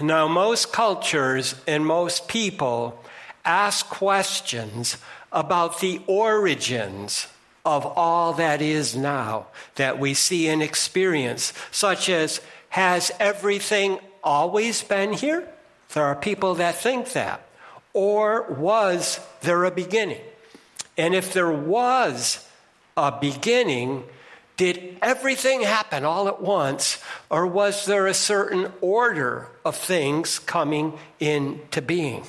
Now, most cultures and most people ask questions about the origins of all that is now that we see and experience, such as Has everything always been here? There are people that think that. Or was there a beginning? And if there was a beginning, did everything happen all at once, or was there a certain order of things coming into being?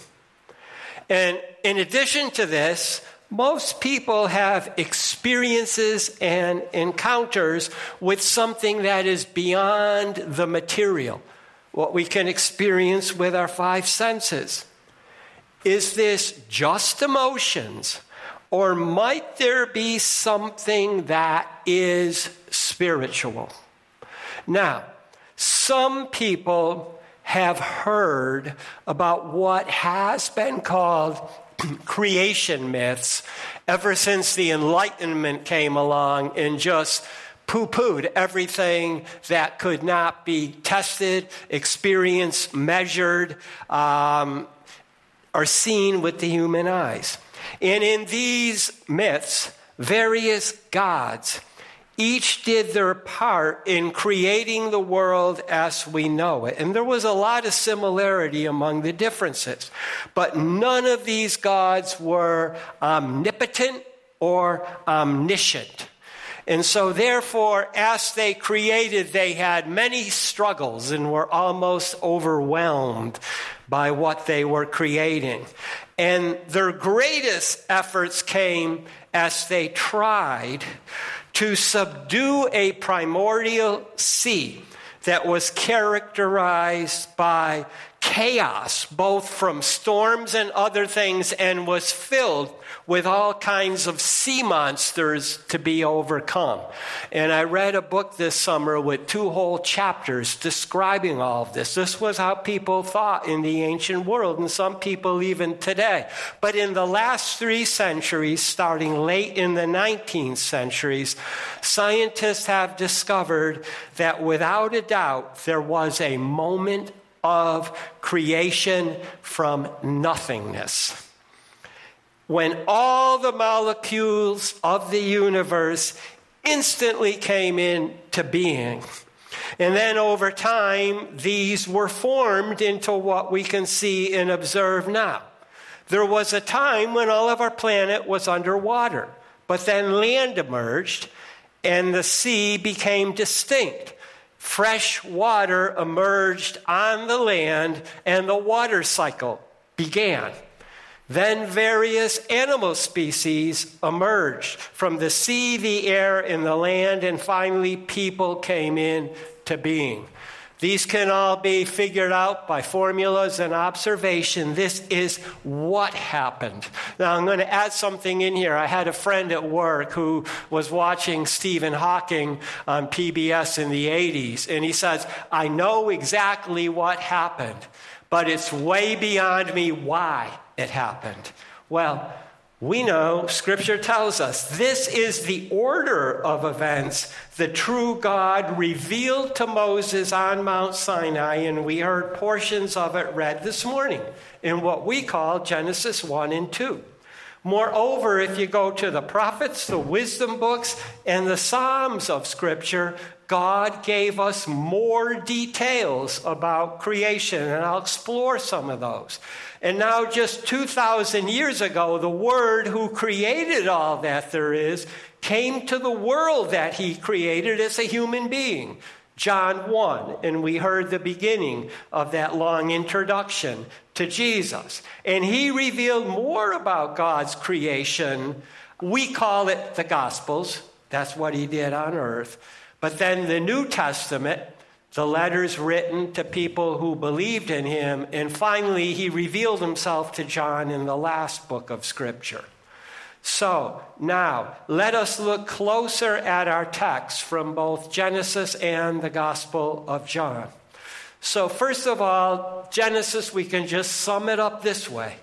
And in addition to this, most people have experiences and encounters with something that is beyond the material, what we can experience with our five senses. Is this just emotions? Or might there be something that is spiritual? Now, some people have heard about what has been called creation myths ever since the Enlightenment came along and just poo pooed everything that could not be tested, experienced, measured, um, or seen with the human eyes. And in these myths, various gods each did their part in creating the world as we know it. And there was a lot of similarity among the differences. But none of these gods were omnipotent or omniscient. And so, therefore, as they created, they had many struggles and were almost overwhelmed by what they were creating. And their greatest efforts came as they tried to subdue a primordial sea that was characterized by chaos, both from storms and other things, and was filled with all kinds of sea monsters to be overcome. And I read a book this summer with two whole chapters describing all of this. This was how people thought in the ancient world, and some people even today. But in the last three centuries, starting late in the 19th centuries, scientists have discovered that without a doubt, there was a moment of creation from nothingness when all the molecules of the universe instantly came into being. And then over time, these were formed into what we can see and observe now. There was a time when all of our planet was underwater, but then land emerged and the sea became distinct. Fresh water emerged on the land and the water cycle began. Then various animal species emerged from the sea, the air, and the land, and finally people came into being. These can all be figured out by formulas and observation. This is what happened. Now, I'm going to add something in here. I had a friend at work who was watching Stephen Hawking on PBS in the 80s, and he says, I know exactly what happened, but it's way beyond me why it happened? Well, we know, Scripture tells us, this is the order of events the true God revealed to Moses on Mount Sinai, and we heard portions of it read this morning in what we call Genesis 1 and 2. Moreover, if you go to the prophets, the wisdom books, and the Psalms of Scripture, God gave us more details about creation, and I'll explore some of those. And now, just 2,000 years ago, the Word who created all that there is came to the world that He created as a human being. John 1, and we heard the beginning of that long introduction to Jesus. And He revealed more about God's creation. We call it the Gospels. That's what He did on earth. But then the New Testament, the letters written to people who believed in him, and finally he revealed himself to John in the last book of Scripture. So now let us look closer at our text from both Genesis and the Gospel of John. So, first of all, Genesis, we can just sum it up this way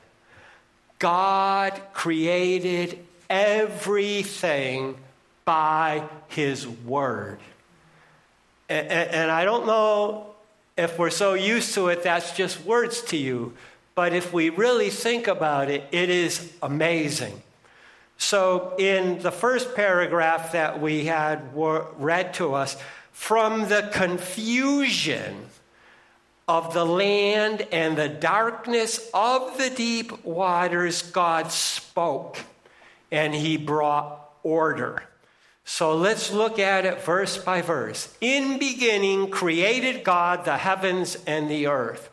God created everything by his word. And, and, I don't know if we're so used to it, that's just words to you. But if we really think about it, it is amazing. So, in the first paragraph that we had read to us, from the confusion of the land and the darkness of the deep waters, God spoke and he brought order. So let's look at it verse by verse. In beginning, created God the heavens and the earth.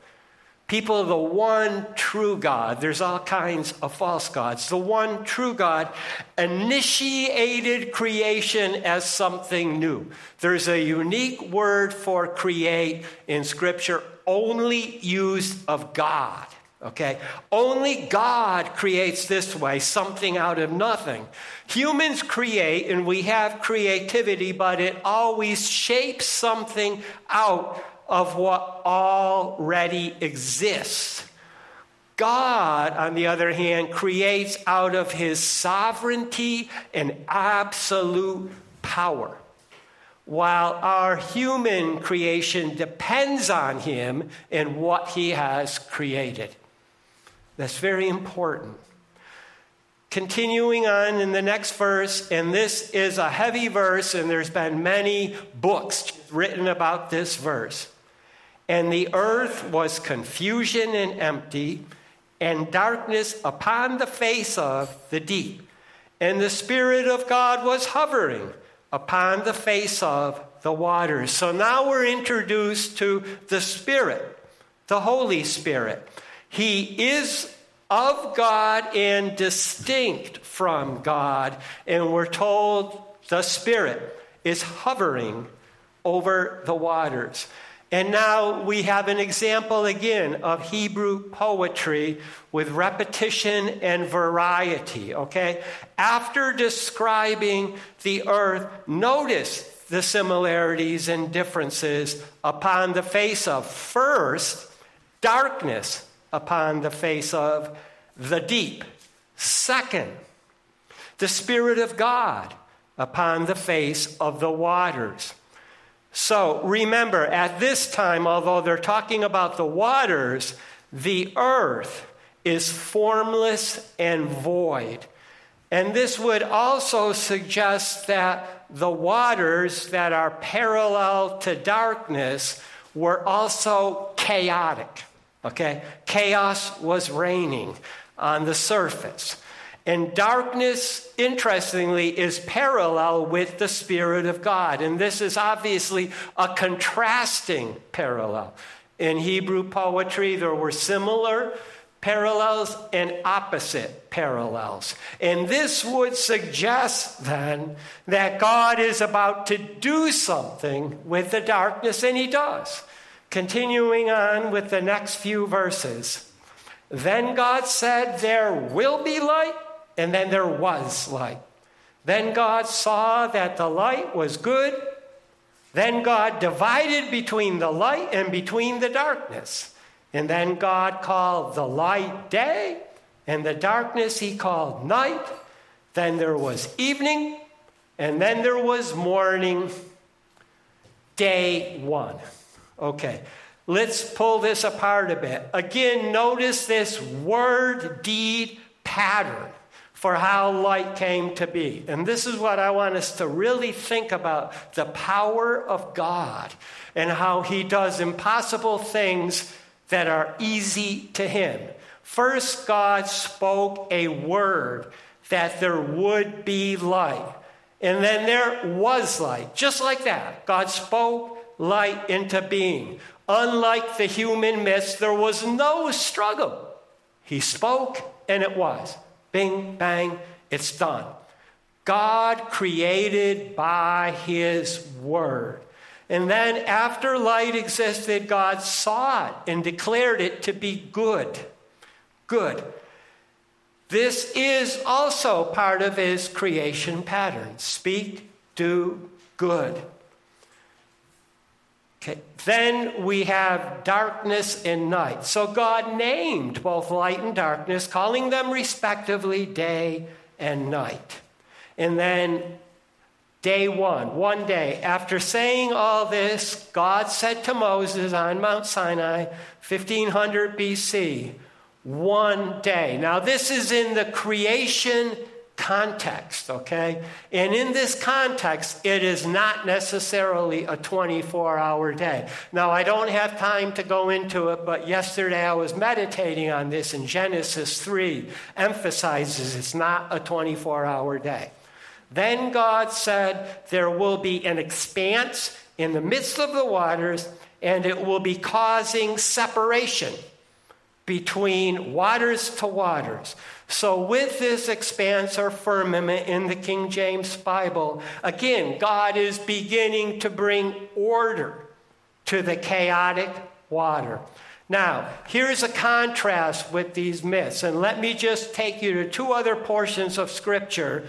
People of the one true God, there's all kinds of false gods. The one true God initiated creation as something new. There's a unique word for create in Scripture, only used of God. Okay? Only God creates this way, something out of nothing. Humans create, and we have creativity, but it always shapes something out of what already exists. God, on the other hand, creates out of his sovereignty and absolute power while our human creation depends on him and what he has created. That's very important. Continuing on in the next verse, and this is a heavy verse, and there's been many books written about this verse. And the earth was confusion and empty, and darkness upon the face of the deep. And the Spirit of God was hovering upon the face of the waters. So now we're introduced to the Spirit, the Holy Spirit. He is of God and distinct from God. And we're told the Spirit is hovering over the waters. And now we have an example again of Hebrew poetry with repetition and variety, okay? After describing the earth, notice the similarities and differences upon the face of first darkness upon the face of the deep. Second, the Spirit of God upon the face of the waters. So remember, at this time, although they're talking about the waters, the earth is formless and void. And this would also suggest that the waters that are parallel to darkness were also chaotic. Okay? Chaos was reigning on the surface. And darkness, interestingly, is parallel with the Spirit of God. And this is obviously a contrasting parallel. In Hebrew poetry, there were similar parallels and opposite parallels. And this would suggest then that God is about to do something with the darkness, and He does. Continuing on with the next few verses. Then God said, There will be light, and then there was light. Then God saw that the light was good. Then God divided between the light and between the darkness. And then God called the light day, and the darkness he called night. Then there was evening, and then there was morning, day one. Okay, let's pull this apart a bit. Again, notice this word deed pattern for how light came to be. And this is what I want us to really think about the power of God and how He does impossible things that are easy to Him. First, God spoke a word that there would be light. And then there was light. Just like that. God spoke light into being. Unlike the human myths, there was no struggle. He spoke and it was. Bing, bang, it's done. God created by His Word. And then, after light existed, God saw it and declared it to be good. Good. This is also part of His creation pattern speak, do good. Okay. Then we have darkness and night. So God named both light and darkness, calling them respectively day and night. And then Day one, one day. After saying all this, God said to Moses on Mount Sinai, 1500 BC, one day. Now, this is in the creation context, okay? And in this context, it is not necessarily a 24 hour day. Now, I don't have time to go into it, but yesterday I was meditating on this, and Genesis 3 emphasizes it's not a 24 hour day. Then God said, There will be an expanse in the midst of the waters, and it will be causing separation between waters to waters. So, with this expanse or firmament in the King James Bible, again, God is beginning to bring order to the chaotic water. Now, here's a contrast with these myths, and let me just take you to two other portions of Scripture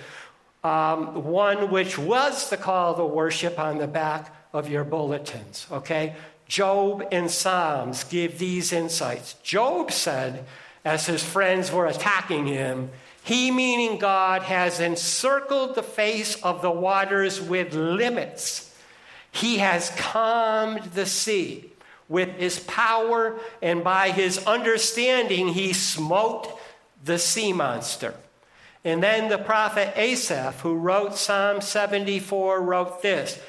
um, one which was the call to worship on the back of your bulletins, okay? Job and Psalms give these insights. Job said, as his friends were attacking him, he, meaning God, has encircled the face of the waters with limits. He has calmed the sea with his power, and by his understanding, he smote the sea monster. And then the prophet Asaph, who wrote Psalm 74, wrote this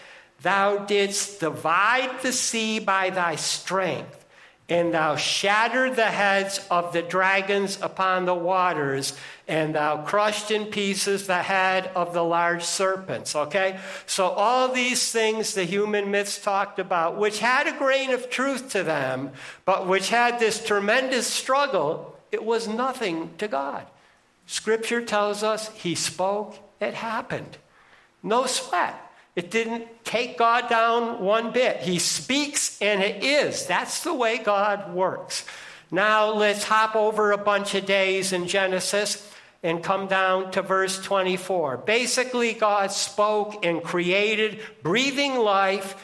Thou didst divide the sea by thy strength, and thou shattered the heads of the dragons upon the waters, and thou crushed in pieces the head of the large serpents. Okay? So, all these things the human myths talked about, which had a grain of truth to them, but which had this tremendous struggle, it was nothing to God. Scripture tells us he spoke, it happened. No sweat. It didn't take God down one bit. He speaks and it is. That's the way God works. Now let's hop over a bunch of days in Genesis and come down to verse 24. Basically, God spoke and created breathing life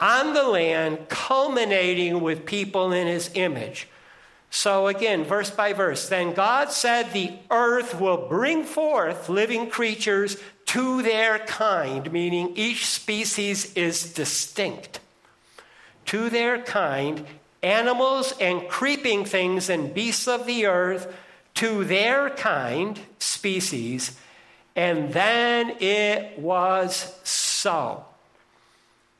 on the land, culminating with people in his image. So again, verse by verse, then God said, The earth will bring forth living creatures to their kind, meaning each species is distinct. To their kind, animals and creeping things and beasts of the earth, to their kind, species, and then it was so.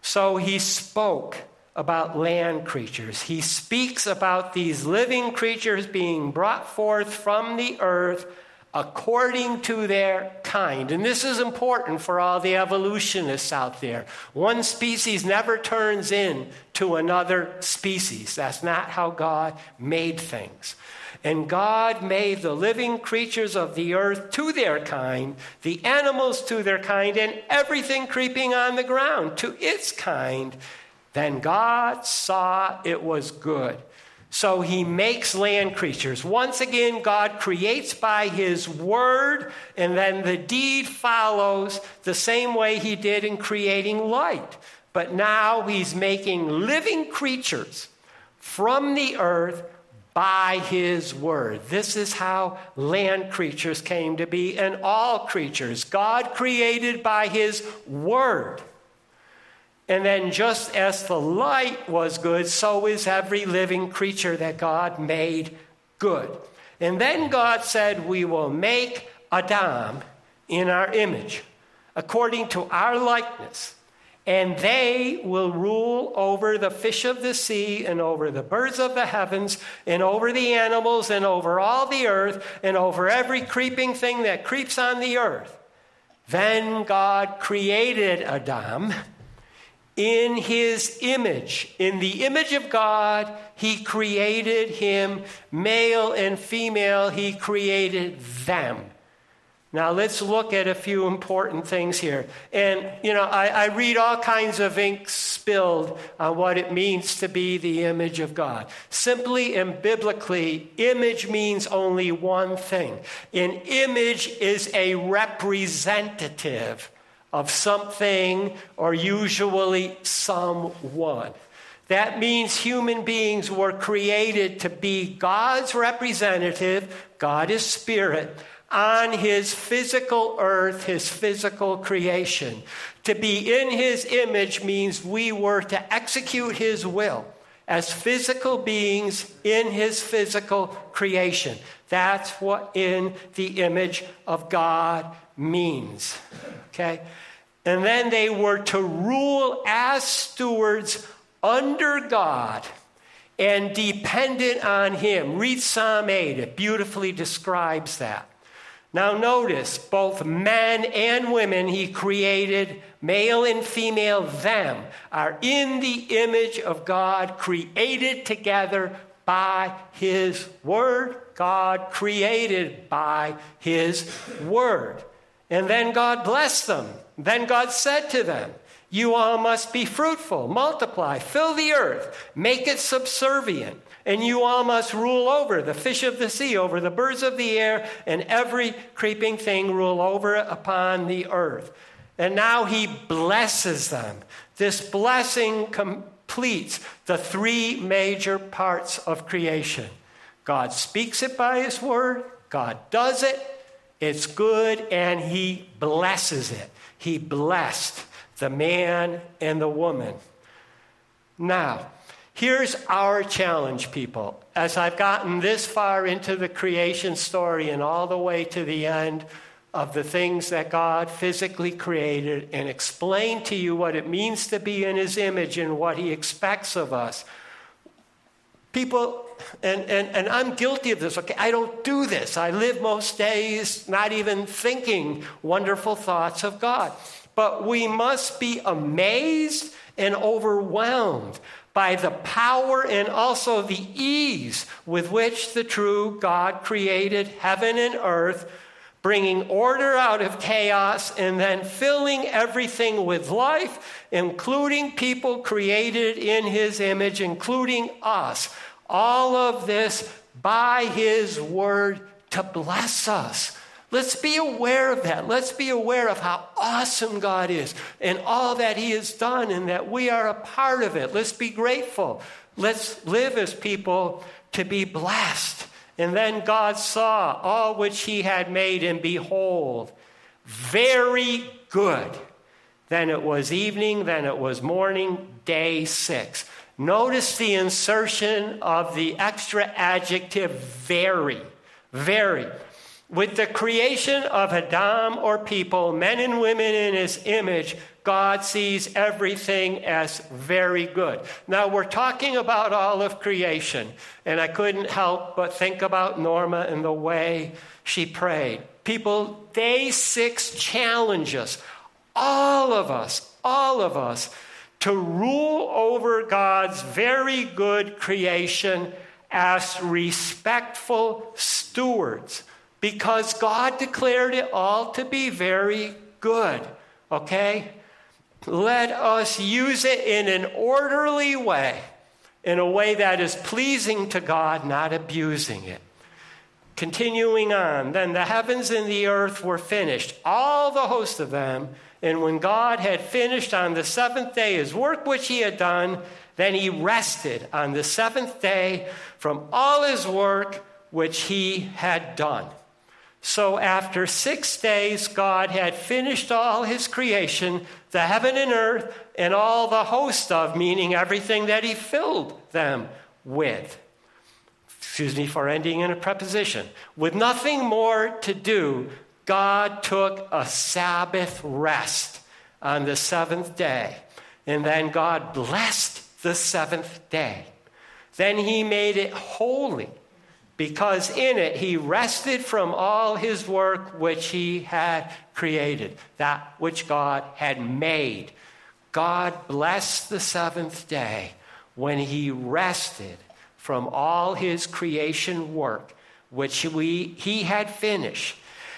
So he spoke about land creatures. He speaks about these living creatures being brought forth from the earth according to their kind. And this is important for all the evolutionists out there. One species never turns into another species. That's not how God made things. And God made the living creatures of the earth to their kind, the animals to their kind, and everything creeping on the ground to its kind. Then God saw it was good. So he makes land creatures. Once again, God creates by his word, and then the deed follows the same way he did in creating light. But now he's making living creatures from the earth by his word. This is how land creatures came to be, and all creatures. God created by his word. And then, just as the light was good, so is every living creature that God made good. And then God said, We will make Adam in our image, according to our likeness. And they will rule over the fish of the sea, and over the birds of the heavens, and over the animals, and over all the earth, and over every creeping thing that creeps on the earth. Then God created Adam in his image. In the image of God, he created him, male and female, he created them. Now, let's look at a few important things here. And, you know, I, I, read all kinds of ink spilled on what it means to be the image of God. Simply and biblically, image means only one thing an image is a representative of something or usually someone. That means human beings were created to be God's representative, God is spirit, on his physical earth, his physical creation. To be in his image means we were to execute his will as physical beings in his physical creation. That's what in the image of God means. Okay? And then they were to rule as stewards under God and dependent on him. Read Psalm 8, it beautifully describes that. Now, notice both men and women he created, male and female, them are in the image of God, created together by his word. God created by his word. And then God blessed them. Then God said to them, You all must be fruitful, multiply, fill the earth, make it subservient and you all must rule over the fish of the sea, over the birds of the air, and every creeping thing rule over upon the earth. And now he blesses them. This blessing completes the three major parts of creation God speaks it by his word, God does it, it's good, and he blesses it. He blessed the man and the woman. Now, Here's our challenge, people. As I've gotten this far into the creation story and all the way to the end of the things that God physically created and explained to you what it means to be in His image and what He expects of us, people, and, and, and I'm guilty of this, okay? I don't do this. I live most days not even thinking wonderful thoughts of God. But we must be amazed and overwhelmed by the power and also the ease with which the true God created heaven and earth, bringing order out of chaos and then filling everything with life, including people created in his image, including us. All of this by his word to bless us Let's be aware of that. Let's be aware of how awesome God is and all that He has done and that we are a part of it. Let's be grateful. Let's live as people to be blessed. And then God saw all which He had made, and behold, very good. Then it was evening, then it was morning, day six. Notice the insertion of the extra adjective very. Very. With the creation of Adam or people, men and women in his image, God sees everything as very good. Now, we're talking about all of creation, and I couldn't help but think about Norma and the way she prayed. People, day six challenges all of us, all of us, to rule over God's very good creation as respectful stewards because God declared it all to be very good. Okay? Let us use it in an orderly way, in a way that is pleasing to God, not abusing it. Continuing on, then the heavens and the earth were finished, all the host of them. And when God had finished on the seventh day his work which he had done, then he rested on the seventh day from all his work which he had done. So after six days, God had finished all his creation, the heaven and earth, and all the host of, meaning everything that he filled them with. Excuse me for ending in a preposition. With nothing more to do, God took a Sabbath rest on the seventh day. And then God blessed the seventh day. Then he made it holy because in it he rested from all his work which he had created, that which God had made. God blessed the seventh day when he rested from all his creation work which we, he had finished,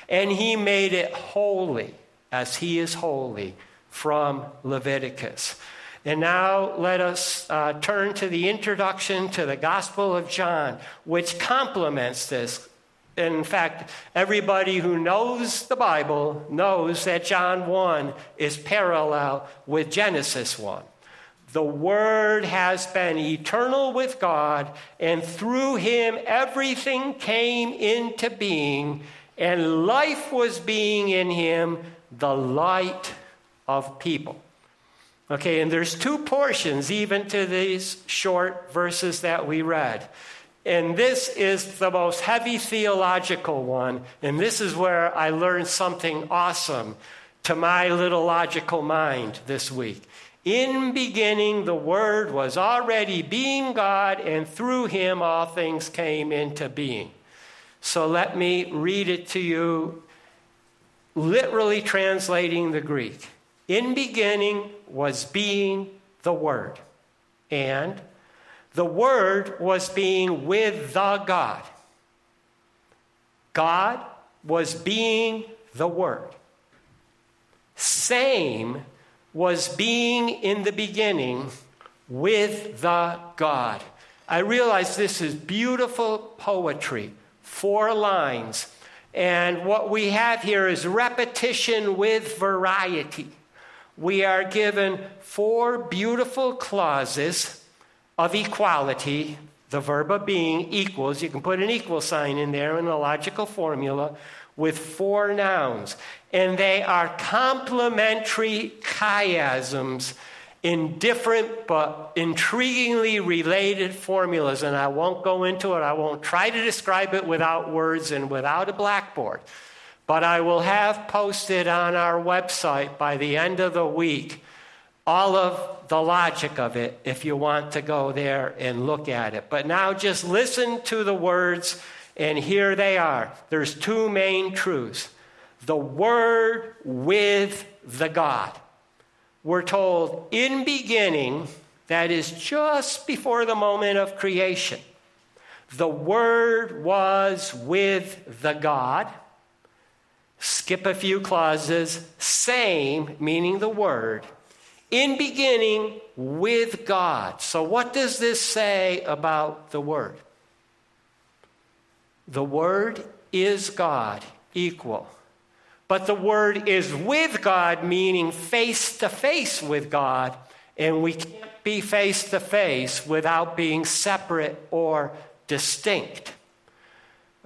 and he made it holy as he is holy from Leviticus. And now let us uh, turn to the introduction to the Gospel of John, which complements this. In fact, everybody who knows the Bible knows that John 1 is parallel with Genesis 1. The Word has been eternal with God, and through him everything came into being, and life was being in him, the light of people. Okay, and there's two portions even to these short verses that we read. And this is the most heavy theological one. And this is where I learned something awesome to my little logical mind this week. In beginning, the Word was already being God, and through him all things came into being. So let me read it to you, literally translating the Greek. In beginning was being the Word, and the Word was being with the God. God was being the Word. Same was being in the beginning with the God. I realize this is beautiful poetry, four lines. And what we have here is repetition with variety. We are given four beautiful clauses of equality. The verb of being equals. You can put an equal sign in there in a logical formula with four nouns, and they are complementary chiasms in different but intriguingly related formulas. And I won't go into it, I won't try to describe it without words and without a blackboard. But I will have posted on our website by the end of the week all of the logic of it if you want to go there and look at it. But now just listen to the words and here they are. There's two main truths the Word with the God. We're told in beginning, that is just before the moment of creation, the Word was with the God. Skip a few clauses, same, meaning the Word. In beginning with God. So, what does this say about the Word? The Word is God, equal. But the Word is with God, meaning face to face with God. And we can't be face to face without being separate or distinct.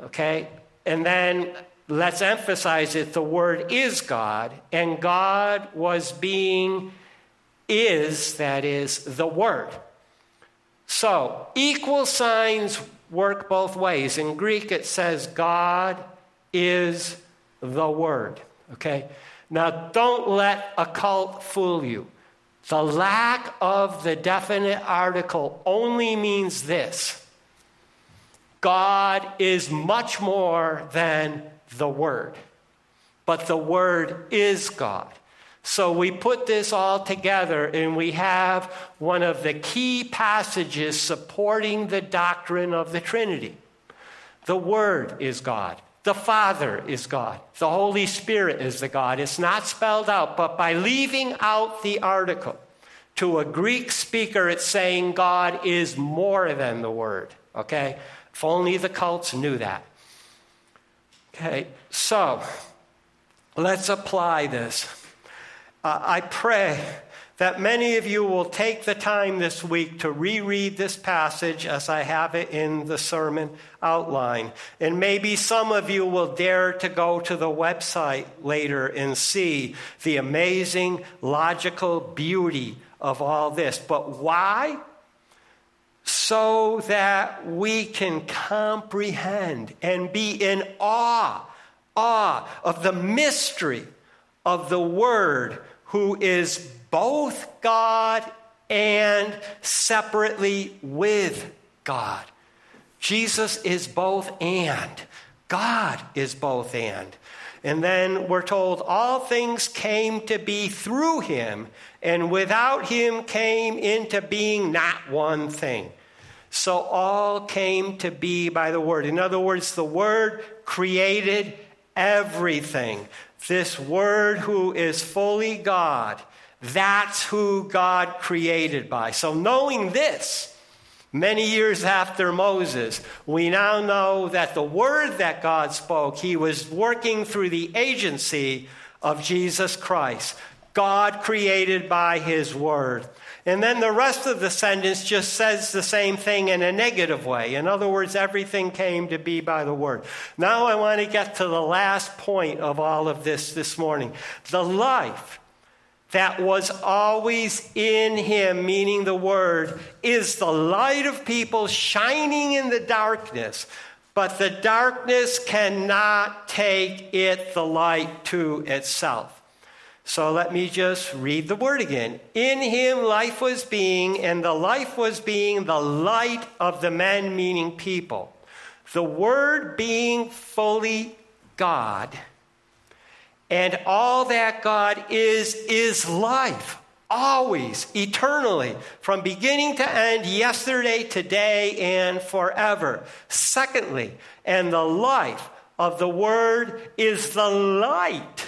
Okay? And then let's emphasize it the Word is God, and God was being, is, that is, the Word. So, equal signs work both ways. In Greek, it says God is the Word. Okay? Now, don't let a cult fool you. The lack of the definite article only means this God is much more than the Word, but the Word is God. So we put this all together and we have one of the key passages supporting the doctrine of the Trinity. The Word is God. The Father is God. The Holy Spirit is the God. It's not spelled out, but by leaving out the article, to a Greek speaker, it's saying God is more than the Word. Okay? If only the cults knew that. Okay, so let's apply this. Uh, I pray that many of you will take the time this week to reread this passage as I have it in the sermon outline. And maybe some of you will dare to go to the website later and see the amazing logical beauty of all this. But why? So that we can comprehend and be in awe, awe of the mystery of the Word who is both God and separately with God. Jesus is both and. God is both and. And then we're told all things came to be through him, and without him came into being not one thing. So all came to be by the Word. In other words, the Word created everything. This Word who is fully God, that's who God created by. So, knowing this, many years after Moses, we now know that the Word that God spoke, He was working through the agency of Jesus Christ. God created by His Word. And then the rest of the sentence just says the same thing in a negative way. In other words, everything came to be by the Word. Now I want to get to the last point of all of this this morning. The life that was always in him, meaning the Word, is the light of people shining in the darkness. But the darkness cannot take it, the light, to itself. So let me just read the word again. In him life was being, and the life was being the light of the men, meaning people. The word being fully God and all that God is, is life, always, eternally, from beginning to end, yesterday, today, and forever. Secondly, and the life of the Word is the light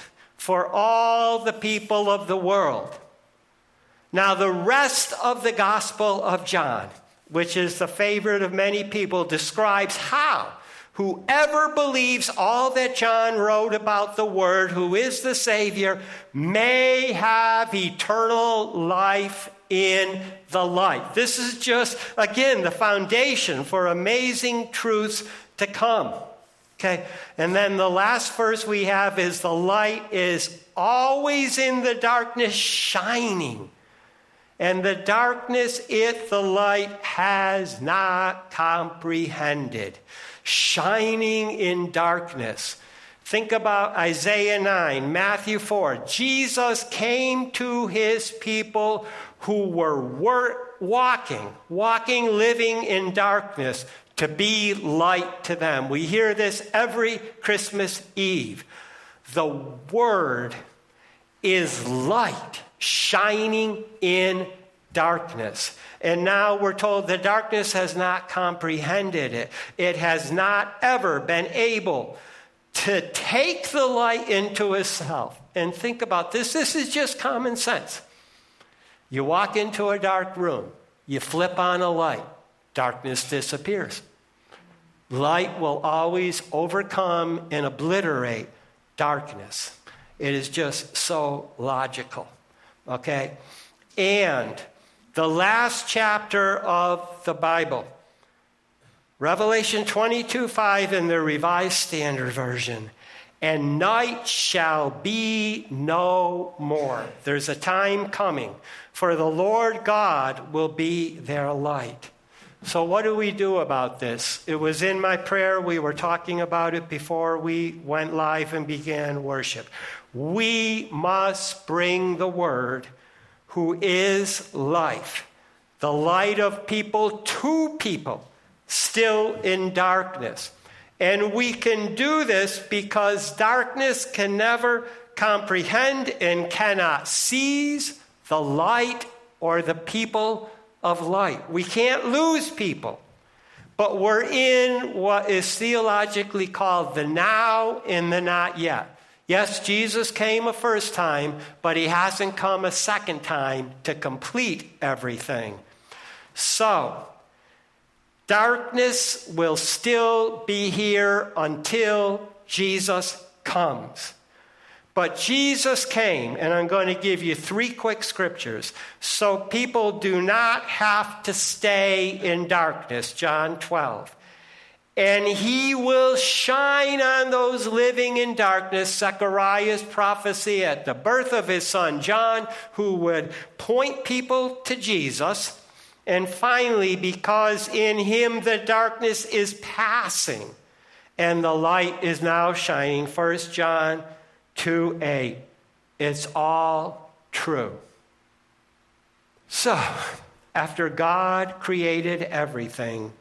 for all the people of the world. Now, the rest of the Gospel of John, which is the favorite of many people, describes how Whoever believes all that John wrote about the Word, who is the Savior, may have eternal life in the light. This is just, again, the foundation for amazing truths to come. Okay, and then the last verse we have is the light is always in the darkness shining. And the darkness it, the light, has not comprehended shining in darkness. Think about Isaiah 9, Matthew 4. Jesus came to his people who were walking, walking, living in darkness to be light to them. We hear this every Christmas Eve. The Word is light shining in darkness. And now we're told the darkness has not comprehended it. It has not ever been able to take the light into itself. And think about this this is just common sense. You walk into a dark room, you flip on a light, darkness disappears. Light will always overcome and obliterate darkness. It is just so logical. Okay? And the last chapter of the Bible. Revelation 22 5 in the Revised Standard Version. And night shall be no more. There's a time coming, for the Lord God will be their light. So, what do we do about this? It was in my prayer. We were talking about it before we went live and began worship. We must bring the word who is life, the light of people to people still in darkness. And we can do this because darkness can never comprehend and cannot seize the light or the people of light. We can't lose people, but we're in what is theologically called the now and the not yet. Yes, Jesus came a first time, but he hasn't come a second time to complete everything. So, darkness will still be here until Jesus comes. But Jesus came, and I'm going to give you three quick scriptures so people do not have to stay in darkness. John 12 and he will shine on those living in darkness. Zechariah's prophecy at the birth of his son John, who would point people to Jesus. And finally, because in him the darkness is passing and the light is now shining. 1 John 2 8. It's all true. So, after God created everything,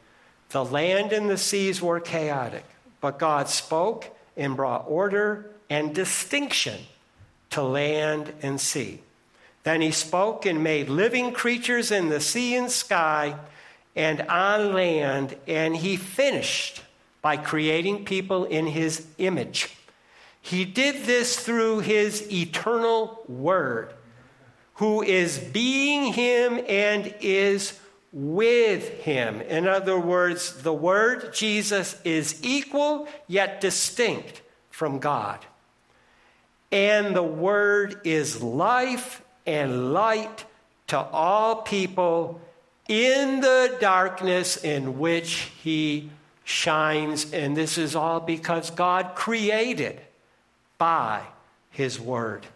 the land and the seas were chaotic, but God spoke and brought order and distinction to land and sea. Then he spoke and made living creatures in the sea and sky and on land, and he finished by creating people in his image. He did this through his eternal word, who is being him and is with him. In other words, the word Jesus is equal yet distinct from God. And the word is life and light to all people in the darkness in which he shines. And this is all because God created by his word.